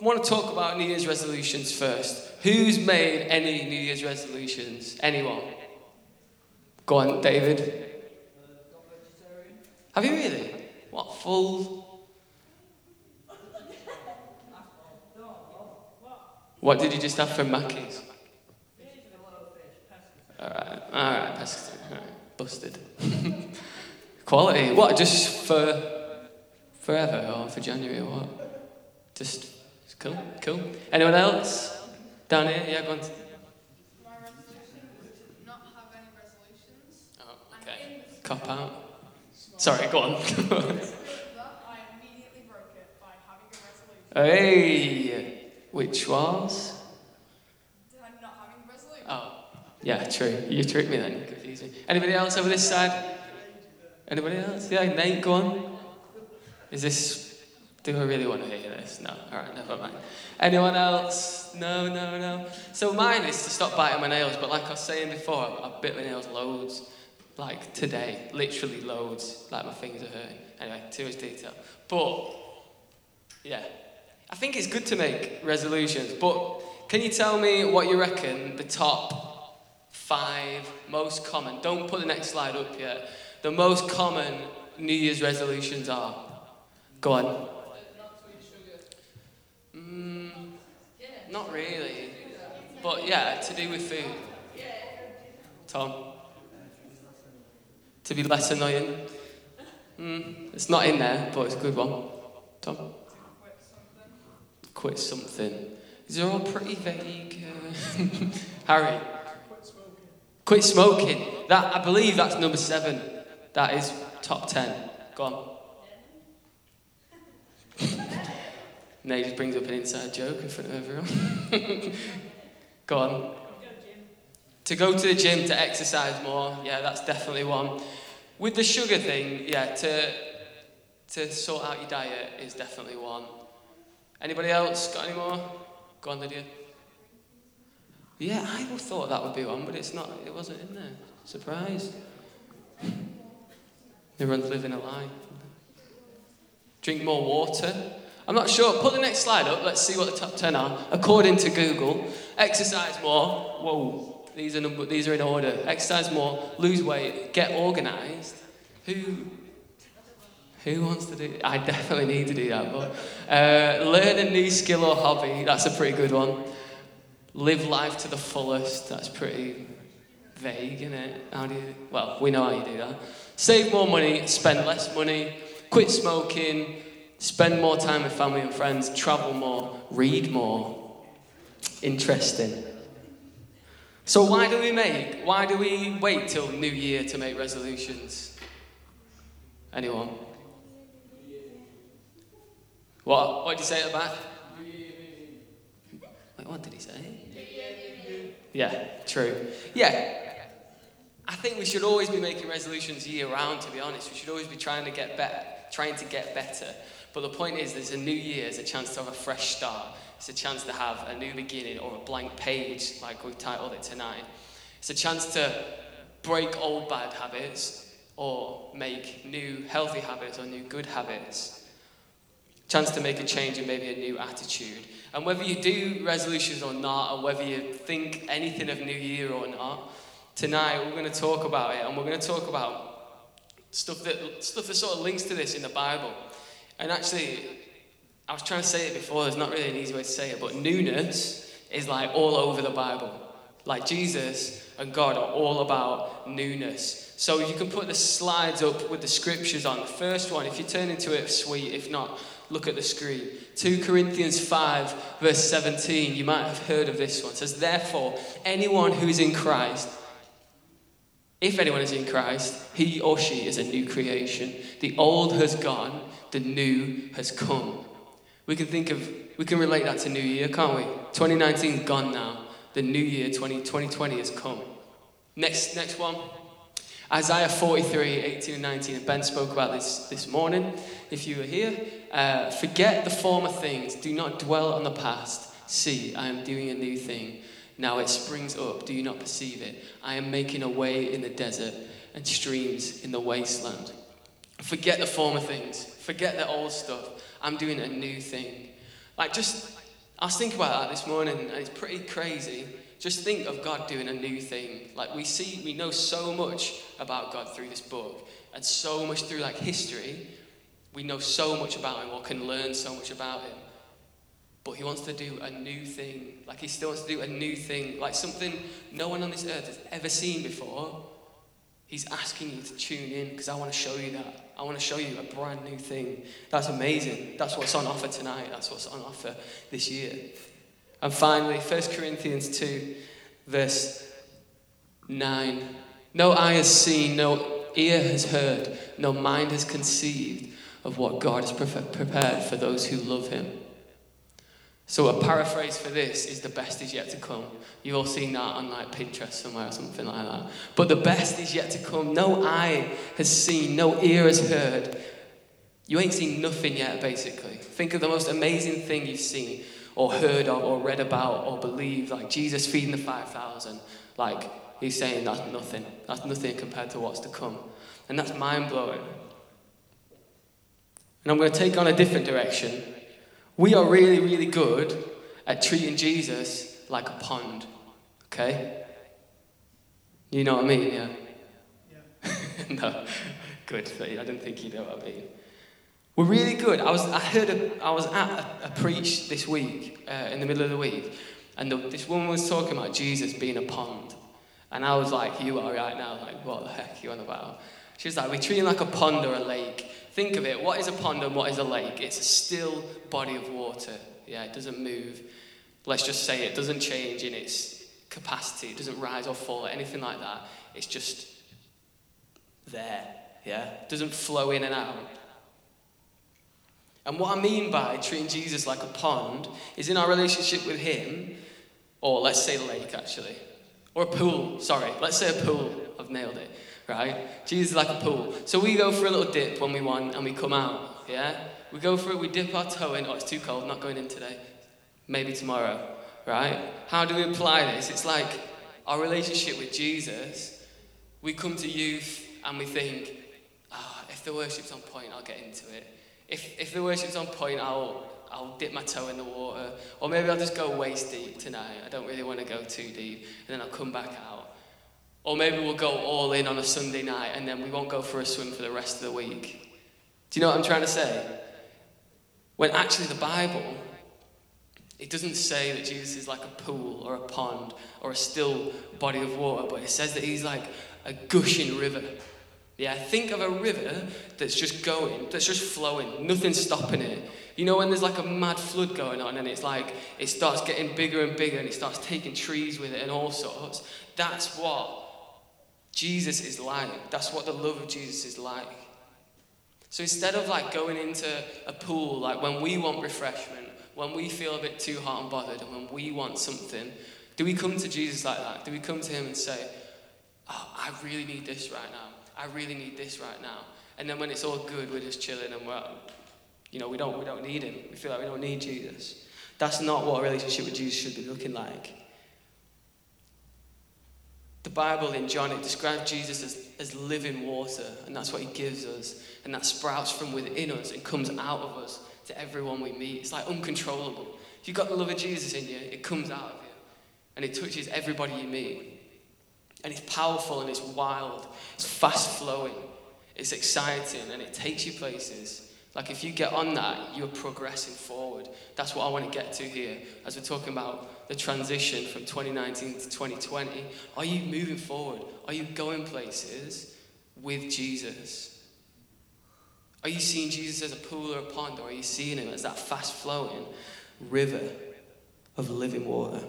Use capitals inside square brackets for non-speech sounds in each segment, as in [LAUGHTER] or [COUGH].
Want to talk about New Year's resolutions first. Who's made any New Year's resolutions? Anyone? Go on, David. Have you really? What full? What did you just have from Mackey's? Alright, alright, pescatarian. Alright, busted. [LAUGHS] Quality. What, just for forever or for January or what? Just cool, cool. Anyone else? Down here? Yeah, go on. My resolution not have any resolutions. Oh, okay. Cop out. Sorry, go on. [LAUGHS] Hey! Which was? Oh, yeah, true. You tricked me then. Me. Anybody else over this side? Anybody else? Yeah, Nate, go on. Is this. Do I really want to hear this? No. Alright, never mind. Anyone else? No, no, no. So mine is to stop biting my nails, but like I was saying before, I've bit my nails loads. Like today, literally loads. Like my fingers are hurting. Anyway, too much detail. But, yeah. I think it's good to make resolutions, but can you tell me what you reckon the top five most common, don't put the next slide up yet, the most common New Year's resolutions are? Go on. Not really. But yeah, to do with food. Tom? To be less annoying? Mm, it's not in there, but it's a good one. Tom? Quit something. These are all pretty vague. uh, [LAUGHS] Harry? Quit smoking. Quit smoking. That I believe that's number seven. That is top ten. Go on. Nate just brings up an inside joke in front of everyone. [LAUGHS] Go on. To go to the gym to exercise more, yeah, that's definitely one. With the sugar thing, yeah, to to sort out your diet is definitely one. Anybody else got any more? Go on, Lydia. Yeah, I thought that would be one, but it's not. It wasn't in there. Surprise. Everyone's living a lie. Drink more water. I'm not sure. Put the next slide up. Let's see what the top ten are. According to Google, exercise more. Whoa, these are number. These are in order. Exercise more. Lose weight. Get organised. Who? Who wants to do? I definitely need to do that. But uh, learn a new skill or hobby. That's a pretty good one. Live life to the fullest. That's pretty vague, isn't it? How do you? Well, we know how you do that. Save more money. Spend less money. Quit smoking. Spend more time with family and friends. Travel more. Read more. Interesting. So why do we make? Why do we wait till New Year to make resolutions? Anyone? What? What did you say at the back? Wait, what did he say? Yeah, true. Yeah. I think we should always be making resolutions year round, to be honest. We should always be trying to get better, trying to get better. But the point is, there's a new year, it's a chance to have a fresh start. It's a chance to have a new beginning or a blank page, like we've titled it tonight. It's a chance to break old bad habits or make new healthy habits or new good habits. Chance to make a change and maybe a new attitude. And whether you do resolutions or not, or whether you think anything of New Year or not, tonight we're going to talk about it, and we're going to talk about stuff that stuff that sort of links to this in the Bible. And actually, I was trying to say it before. There's not really an easy way to say it, but newness is like all over the Bible. Like Jesus and God are all about newness. So you can put the slides up with the scriptures on. The first one, if you turn into it, sweet. If not, look at the screen. 2 Corinthians 5, verse 17. You might have heard of this one. It says, Therefore, anyone who is in Christ, if anyone is in Christ, he or she is a new creation. The old has gone, the new has come. We can think of, we can relate that to New Year, can't we? 2019 is gone now. The new year, 20, 2020, has come. Next, next one. Isaiah 43, 18 and 19. And Ben spoke about this this morning. If you were here, uh, forget the former things. Do not dwell on the past. See, I am doing a new thing. Now it springs up. Do you not perceive it? I am making a way in the desert and streams in the wasteland. Forget the former things. Forget the old stuff. I'm doing a new thing. Like just I was thinking about that this morning, and it's pretty crazy. Just think of God doing a new thing. Like we see, we know so much about God through this book, and so much through like history. We know so much about Him, or can learn so much about Him. But He wants to do a new thing. Like He still wants to do a new thing, like something no one on this earth has ever seen before. He's asking you to tune in because I want to show you that. I want to show you a brand new thing. That's amazing. That's what's on offer tonight. That's what's on offer this year. And finally, 1 Corinthians 2, verse 9. No eye has seen, no ear has heard, no mind has conceived of what God has prepared for those who love Him. So a paraphrase for this is the best is yet to come. You've all seen that on like Pinterest somewhere or something like that. But the best is yet to come. No eye has seen, no ear has heard. You ain't seen nothing yet, basically. Think of the most amazing thing you've seen or heard of or read about or believed, like Jesus feeding the 5,000. Like, he's saying that's nothing. That's nothing compared to what's to come. And that's mind blowing. And I'm going to take on a different direction we are really, really good at treating Jesus like a pond. Okay? You know what I mean? Yeah? yeah. [LAUGHS] no. Good. I didn't think you know what I mean. We're really good. I was, I heard, a, I was at a, a preach this week, uh, in the middle of the week, and the, this woman was talking about Jesus being a pond. And I was like, you are right now, like, what the heck are you on about? She was like, we treat him like a pond or a lake. Think of it. What is a pond and what is a lake? It's a still body of water. Yeah, it doesn't move. Let's just say it doesn't change in its capacity. It doesn't rise or fall or anything like that. It's just there. Yeah, it doesn't flow in and out. And what I mean by treating Jesus like a pond is in our relationship with Him, or let's say lake actually, or a pool. Sorry, let's say a pool. I've nailed it right? Jesus is like a pool. So we go for a little dip when we want and we come out, yeah? We go for it, we dip our toe in. Oh, it's too cold, not going in today. Maybe tomorrow, right? How do we apply this? It's like our relationship with Jesus. We come to youth and we think, oh, if the worship's on point, I'll get into it. If, if the worship's on point, I'll, I'll dip my toe in the water. Or maybe I'll just go waist deep tonight. I don't really want to go too deep. And then I'll come back out. Or maybe we'll go all in on a Sunday night and then we won't go for a swim for the rest of the week. Do you know what I'm trying to say? When actually the Bible, it doesn't say that Jesus is like a pool or a pond or a still body of water, but it says that he's like a gushing river. Yeah, think of a river that's just going, that's just flowing, nothing stopping it. You know, when there's like a mad flood going on and it's like, it starts getting bigger and bigger and it starts taking trees with it and all sorts. That's what Jesus is like. That's what the love of Jesus is like. So instead of like going into a pool, like when we want refreshment, when we feel a bit too hot and bothered, and when we want something, do we come to Jesus like that? Do we come to Him and say, Oh, I really need this right now. I really need this right now. And then when it's all good, we're just chilling and we're, you know, we don't, we don't need Him. We feel like we don't need Jesus. That's not what a relationship with Jesus should be looking like. The Bible in John, it describes Jesus as, as living water, and that's what he gives us. And that sprouts from within us and comes out of us to everyone we meet. It's like uncontrollable. If you've got the love of Jesus in you, it comes out of you. And it touches everybody you meet. And it's powerful and it's wild. It's fast flowing. It's exciting and it takes you places like if you get on that, you're progressing forward. That's what I want to get to here as we're talking about the transition from 2019 to 2020. Are you moving forward? Are you going places with Jesus? Are you seeing Jesus as a pool or a pond, or are you seeing him as that fast flowing river of living water?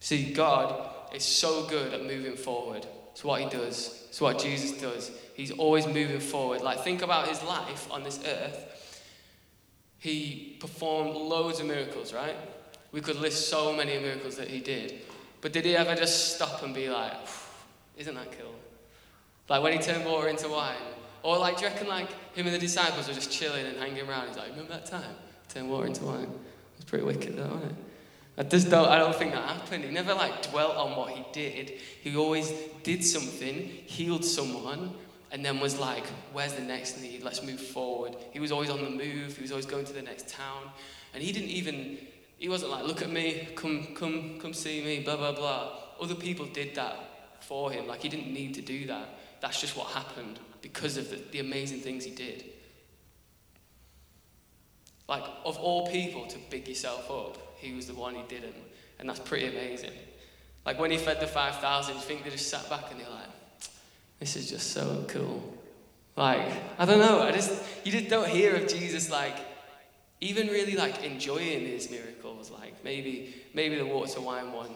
See, God is so good at moving forward. It's what he does, it's what Jesus does. He's always moving forward. Like, think about his life on this earth. He performed loads of miracles, right? We could list so many miracles that he did. But did he ever just stop and be like, isn't that cool? Like when he turned water into wine? Or like, do you reckon like him and the disciples were just chilling and hanging around? He's like, remember that time? Turned water into wine. It was pretty wicked though, wasn't it? I just don't, I don't think that happened. He never like dwelt on what he did. He always did something, healed someone, and then was like, where's the next need? Let's move forward. He was always on the move, he was always going to the next town. And he didn't even, he wasn't like, look at me, come, come, come see me, blah, blah, blah. Other people did that for him. Like he didn't need to do that. That's just what happened because of the, the amazing things he did. Like, of all people to big yourself up, he was the one who didn't. And that's pretty amazing. Like, when he fed the 5,000, you think they just sat back and they're like, this is just so cool. Like, I don't know, I just, you just don't hear of Jesus, like, even really, like, enjoying his miracles. Like, maybe, maybe the water to wine one,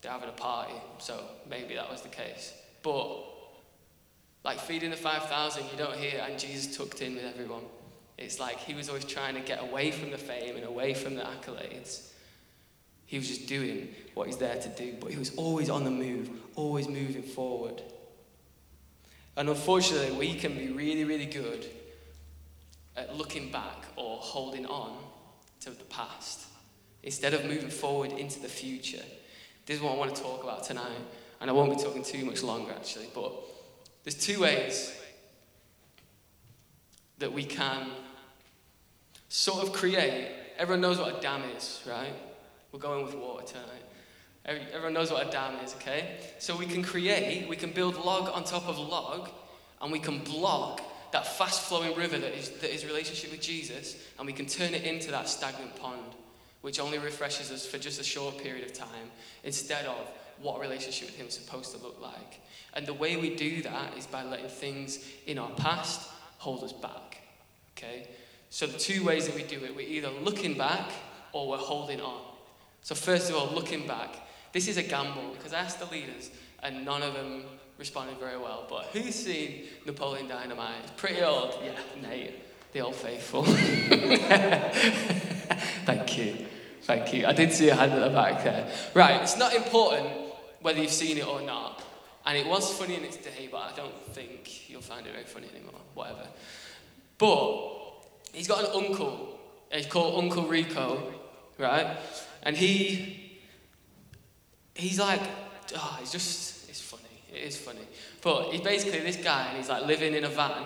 they're having a party, so maybe that was the case. But, like, feeding the 5,000, you don't hear, and Jesus tucked in with everyone. It's like he was always trying to get away from the fame and away from the accolades. He was just doing what he's there to do, but he was always on the move, always moving forward. And unfortunately, we can be really, really good at looking back or holding on to the past instead of moving forward into the future. This is what I want to talk about tonight, and I won't be talking too much longer actually, but there's two ways that we can sort of create. Everyone knows what a dam is, right? We're going with water tonight. Everyone knows what a dam is, okay? So we can create, we can build log on top of log, and we can block that fast flowing river that is, that is relationship with Jesus, and we can turn it into that stagnant pond, which only refreshes us for just a short period of time, instead of what relationship with Him is supposed to look like. And the way we do that is by letting things in our past hold us back. Okay? So the two ways that we do it, we're either looking back or we're holding on. So first of all, looking back. This is a gamble because I asked the leaders and none of them responded very well. But who's seen Napoleon Dynamite? Pretty old. Yeah, Nate, the old faithful. [LAUGHS] Thank you. Thank you. I did see a hand at the back there. Right, it's not important whether you've seen it or not. And it was funny in its day, but I don't think you'll find it very funny anymore. Whatever. But he's got an uncle. He's called Uncle Rico, right? And he, he's like, oh, he's just. It is funny. But he's basically this guy, and he's like living in a van,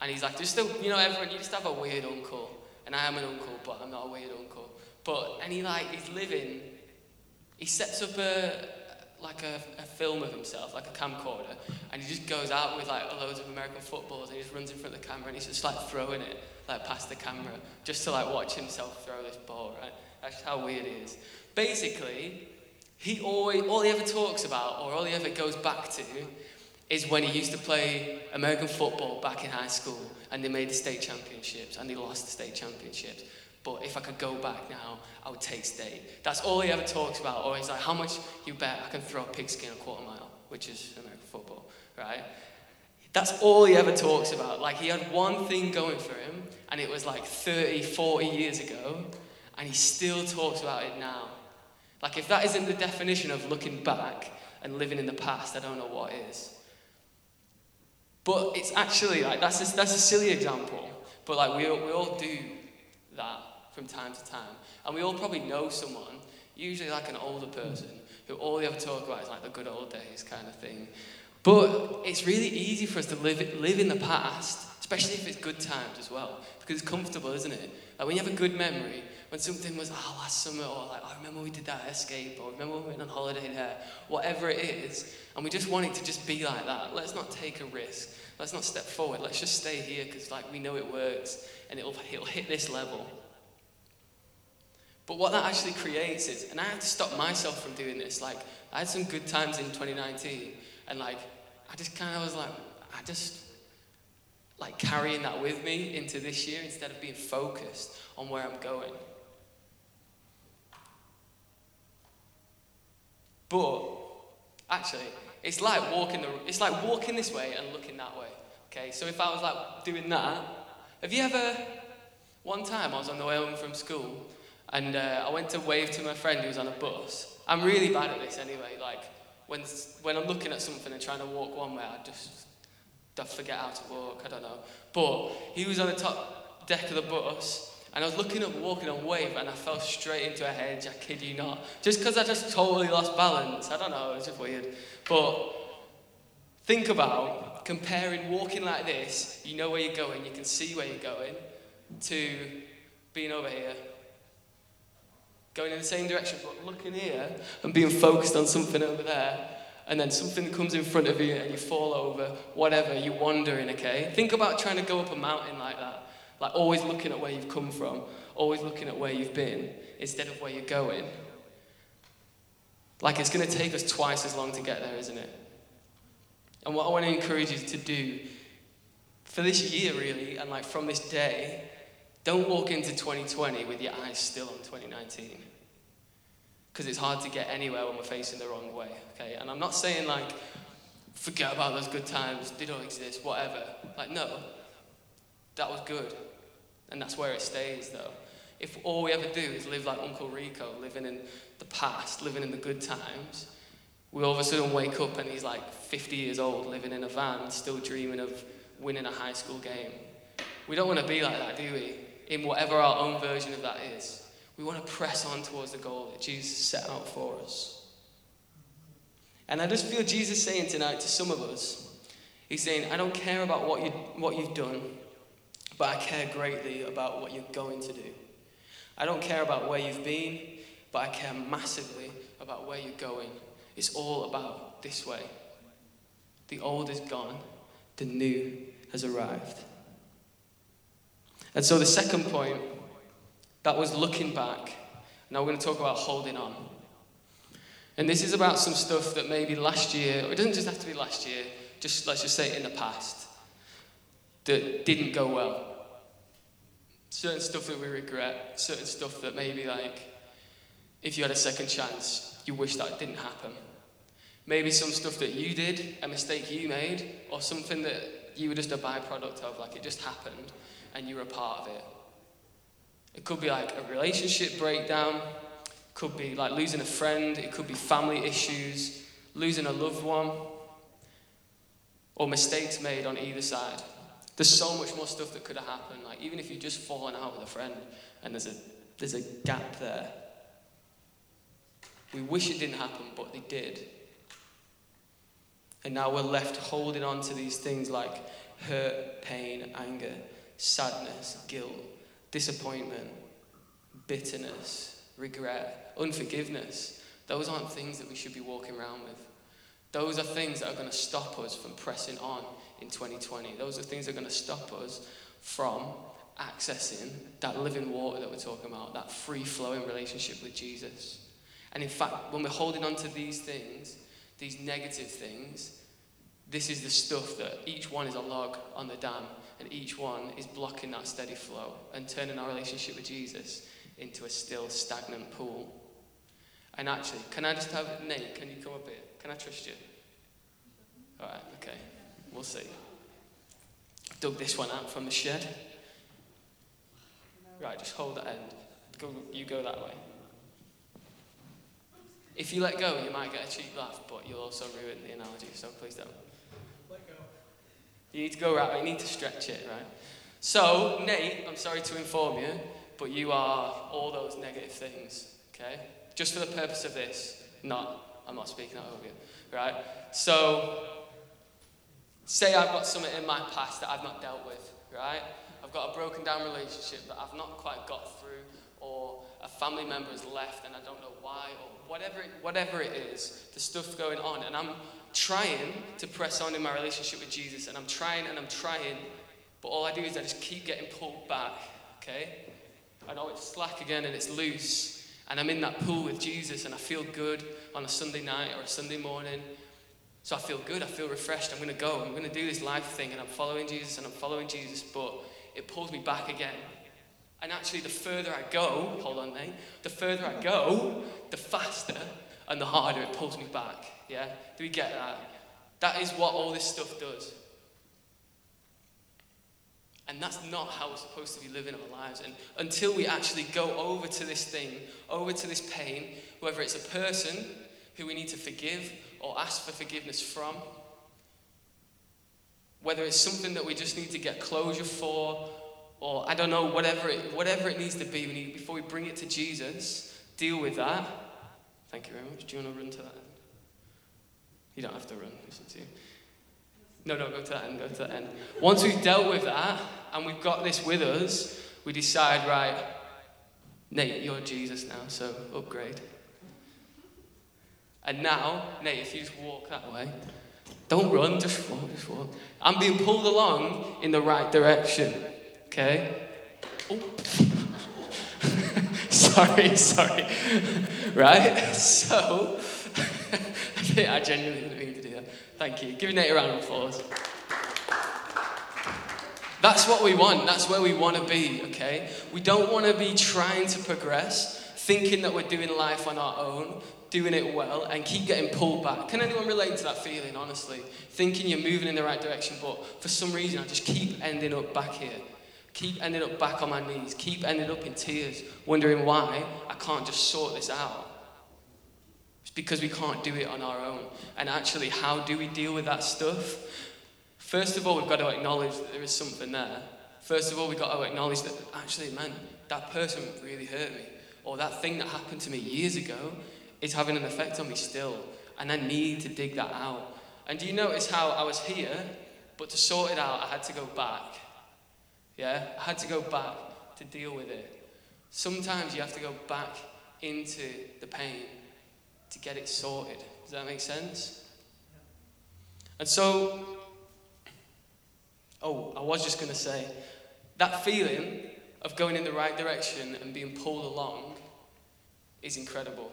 and he's like, just still, you know, everyone, you just have a weird uncle. And I am an uncle, but I'm not a weird uncle. But, and he like, he's living, he sets up a, like a, a, film of himself, like a camcorder, and he just goes out with like loads of American footballs and he just runs in front of the camera and he's just like throwing it like past the camera just to like watch himself throw this ball, right? That's how weird it is. Basically, he always all he ever talks about or all he ever goes back to is when he used to play American football back in high school and they made the state championships and they lost the state championships. But if I could go back now, I would take state. That's all he ever talks about. Or he's like, how much you bet I can throw a pigskin a quarter mile, which is American football, right? That's all he ever talks about. Like he had one thing going for him, and it was like 30, 40 years ago, and he still talks about it now. Like if that isn't the definition of looking back and living in the past, I don't know what is. But it's actually like that's a, that's a silly example, but like we, we all do that from time to time. And we all probably know someone, usually like an older person, who all they ever talk about is like the good old days kind of thing. But it's really easy for us to live, live in the past, especially if it's good times as well, because it's comfortable, isn't it? Like when you have a good memory, when something was, oh, last summer, or like, oh, I remember we did that escape, or remember we went on holiday there, whatever it is, and we just want it to just be like that. Let's not take a risk. Let's not step forward. Let's just stay here because like we know it works and it'll, it'll hit this level. But what that actually creates is, and I had to stop myself from doing this. Like, I had some good times in 2019, and like, I just kind of was like, I just like carrying that with me into this year instead of being focused on where I'm going. But actually, it's like walking the, it's like walking this way and looking that way. Okay, so if I was like doing that, have you ever? One time I was on the way home from school and uh, I went to wave to my friend who was on a bus. I'm really bad at this anyway. Like, when, when I'm looking at something and trying to walk one way, I just don't forget how to walk. I don't know. But he was on the top deck of the bus, and I was looking up, walking on wave, and I fell straight into a hedge. I kid you not. Just because I just totally lost balance. I don't know. It was just weird. But think about comparing walking like this. You know where you're going. You can see where you're going. To being over here going in the same direction, but looking here and being focused on something over there, and then something comes in front of you and you fall over, whatever, you're wandering, okay? Think about trying to go up a mountain like that. Like always looking at where you've come from, always looking at where you've been instead of where you're going. Like it's going to take us twice as long to get there, isn't it? And what I want to encourage you to do for this year, really, and like from this day, don't walk into 2020 with your eyes still on 2019. Because it's hard to get anywhere when we're facing the wrong way, okay? And I'm not saying like, forget about those good times, they don't exist, whatever. Like, no, that was good. And that's where it stays, though. If all we ever do is live like Uncle Rico, living in the past, living in the good times, we all of a sudden wake up and he's like 50 years old, living in a van, still dreaming of winning a high school game. We don't want to be like that, do we? In whatever our own version of that is. We want to press on towards the goal that Jesus set out for us. And I just feel Jesus saying tonight to some of us, He's saying, I don't care about what, you, what you've done, but I care greatly about what you're going to do. I don't care about where you've been, but I care massively about where you're going. It's all about this way. The old is gone, the new has arrived. And so the second point, that was looking back. Now we're going to talk about holding on. And this is about some stuff that maybe last year, or it doesn't just have to be last year, just let's just say in the past, that didn't go well. Certain stuff that we regret, certain stuff that maybe like, if you had a second chance, you wish that didn't happen. Maybe some stuff that you did, a mistake you made, or something that you were just a byproduct of, like it just happened and you were a part of it. It could be like a relationship breakdown, could be like losing a friend, it could be family issues, losing a loved one, or mistakes made on either side. There's so much more stuff that could have happened. Like even if you've just fallen out with a friend and there's a there's a gap there. We wish it didn't happen, but they did. And now we're left holding on to these things like hurt, pain, anger, sadness, guilt, disappointment, bitterness, regret, unforgiveness. Those aren't things that we should be walking around with. Those are things that are going to stop us from pressing on in 2020. Those are things that are going to stop us from accessing that living water that we're talking about, that free flowing relationship with Jesus. And in fact, when we're holding on to these things, these negative things, this is the stuff that each one is a log on the dam, and each one is blocking that steady flow and turning our relationship with Jesus into a still stagnant pool. And actually, can I just have Nate? Can you come up here? Can I trust you? All right, okay. We'll see. Dug this one out from the shed. Right, just hold that end. Go, you go that way. If you let go, you might get a cheap laugh, but you'll also ruin the analogy, so please don't. You need to go right, you need to stretch it, right? So, Nate, I'm sorry to inform you, but you are all those negative things, okay? Just for the purpose of this, not, I'm not speaking that over you, right? So, say I've got something in my past that I've not dealt with, right? I've got a broken down relationship that I've not quite got through, a family member has left and I don't know why, or whatever it, whatever it is, the stuff going on. And I'm trying to press on in my relationship with Jesus, and I'm trying and I'm trying, but all I do is I just keep getting pulled back, okay? I know it's slack again and it's loose, and I'm in that pool with Jesus, and I feel good on a Sunday night or a Sunday morning. So I feel good, I feel refreshed. I'm going to go, I'm going to do this life thing, and I'm following Jesus, and I'm following Jesus, but it pulls me back again. And actually, the further I go, hold on, mate, the further I go, the faster and the harder it pulls me back. Yeah? Do we get that? That is what all this stuff does. And that's not how we're supposed to be living our lives. And until we actually go over to this thing, over to this pain, whether it's a person who we need to forgive or ask for forgiveness from, whether it's something that we just need to get closure for or I don't know, whatever it, whatever it needs to be, we need, before we bring it to Jesus, deal with that. Thank you very much. Do you want to run to that end? You don't have to run, up to you. No, no, go to that end, go to that end. Once we've dealt with that and we've got this with us, we decide, right, Nate, you're Jesus now, so upgrade. And now, Nate, if you just walk that way, don't run, just walk, just walk. I'm being pulled along in the right direction. Okay? Oh. [LAUGHS] sorry, sorry. right? So, [LAUGHS] I genuinely didn't mean to do that. Thank you. Give Nate a round of applause. That's what we want. That's where we want to be, okay? We don't want to be trying to progress, thinking that we're doing life on our own, doing it well, and keep getting pulled back. Can anyone relate to that feeling, honestly? Thinking you're moving in the right direction, but for some reason I just keep ending up back here. Keep ending up back on my knees. Keep ending up in tears, wondering why I can't just sort this out. It's because we can't do it on our own. And actually, how do we deal with that stuff? First of all, we've got to acknowledge that there is something there. First of all, we've got to acknowledge that actually, man, that person really hurt me. Or that thing that happened to me years ago is having an effect on me still. And I need to dig that out. And do you notice how I was here, but to sort it out, I had to go back? Yeah? I had to go back to deal with it. Sometimes you have to go back into the pain to get it sorted. Does that make sense? And so, Oh, I was just going to say that feeling of going in the right direction and being pulled along is incredible.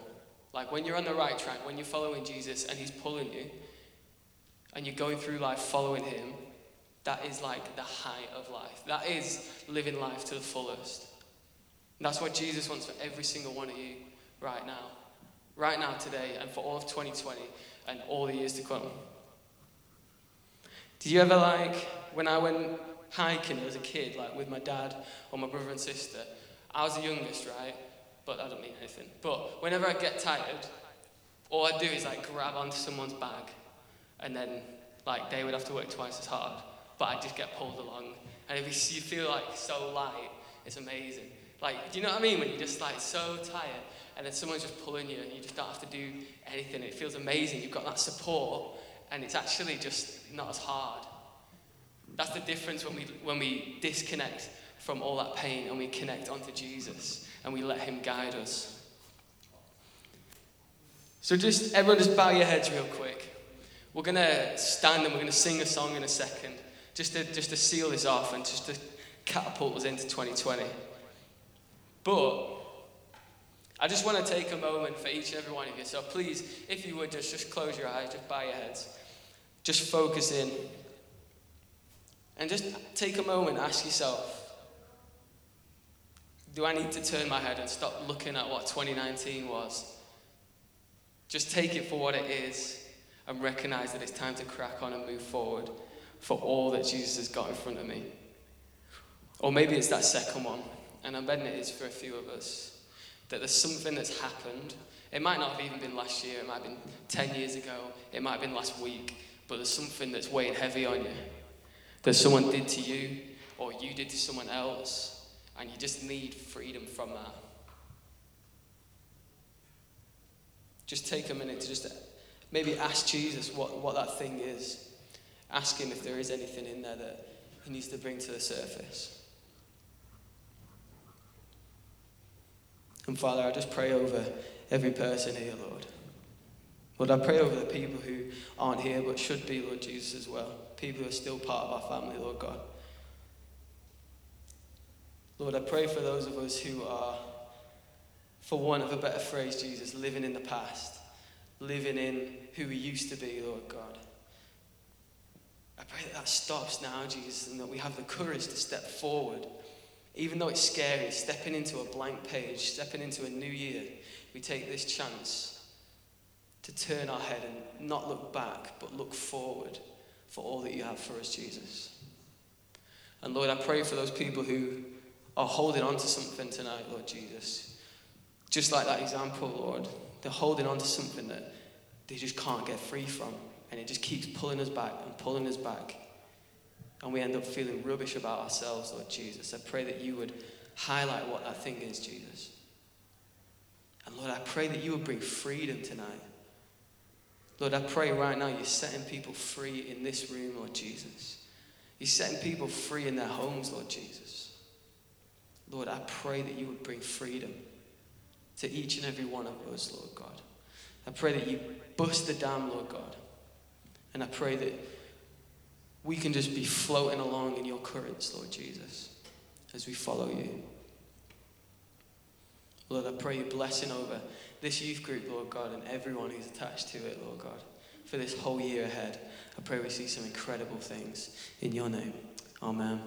Like when you're on the right track, when you're following Jesus and He's pulling you, and you're going through life following Him, that is like the height of life. That is living life to the fullest. And that's what Jesus wants for every single one of you right now. Right now, today, and for all of 2020 and all the years to come. Did you ever like when I went hiking as a kid, like with my dad or my brother and sister? I was the youngest, right? But I don't mean anything. But whenever I get tired, all I do is like grab onto someone's bag, and then like they would have to work twice as hard, but I just get pulled along. And if you feel like so light, it's amazing. Like, do you know what I mean? When you're just like so tired, and then someone's just pulling you, and you just don't have to do anything. It feels amazing. You've got that support, and it's actually just not as hard. That's the difference when we, when we disconnect from all that pain and we connect onto Jesus and we let Him guide us. So, just everyone, just bow your heads real quick. We're going to stand and we're going to sing a song in a second, just to, just to seal this off and just to catapult us into 2020. But I just want to take a moment for each and every one of you. So please, if you would, just, just close your eyes, just bow your heads. Just focus in. And just take a moment, ask yourself do I need to turn my head and stop looking at what 2019 was? Just take it for what it is and recognize that it's time to crack on and move forward for all that Jesus has got in front of me. Or maybe it's that second one, and I'm betting it is for a few of us, that there's something that's happened. It might not have even been last year, it might have been 10 years ago, it might have been last week, but there's something that's weighing heavy on you that someone did to you or you did to someone else, and you just need freedom from that. Just take a minute to just maybe ask Jesus what, what that thing is. Ask him if there is anything in there that he needs to bring to the surface. And Father, I just pray over every person here, Lord. Lord, I pray over the people who aren't here but should be, Lord Jesus, as well. People who are still part of our family, Lord God. Lord, I pray for those of us who are, for want of a better phrase, Jesus, living in the past, living in who we used to be, Lord God. I pray that that stops now, Jesus, and that we have the courage to step forward. Even though it's scary, stepping into a blank page, stepping into a new year, we take this chance to turn our head and not look back, but look forward for all that you have for us, Jesus. And Lord, I pray for those people who are holding on to something tonight, Lord Jesus. Just like that example, Lord. They're holding on to something that they just can't get free from. And it just keeps pulling us back and pulling us back. And we end up feeling rubbish about ourselves, Lord Jesus. I pray that you would highlight what that thing is, Jesus. And Lord, I pray that you would bring freedom tonight. Lord, I pray right now you're setting people free in this room, Lord Jesus. You're setting people free in their homes, Lord Jesus. Lord, I pray that you would bring freedom to each and every one of us, Lord God. I pray that you bust the dam, Lord God. And I pray that we can just be floating along in your currents, Lord Jesus, as we follow you. Lord, I pray your blessing over this youth group, Lord God, and everyone who's attached to it, Lord God, for this whole year ahead. I pray we see some incredible things in your name. Amen.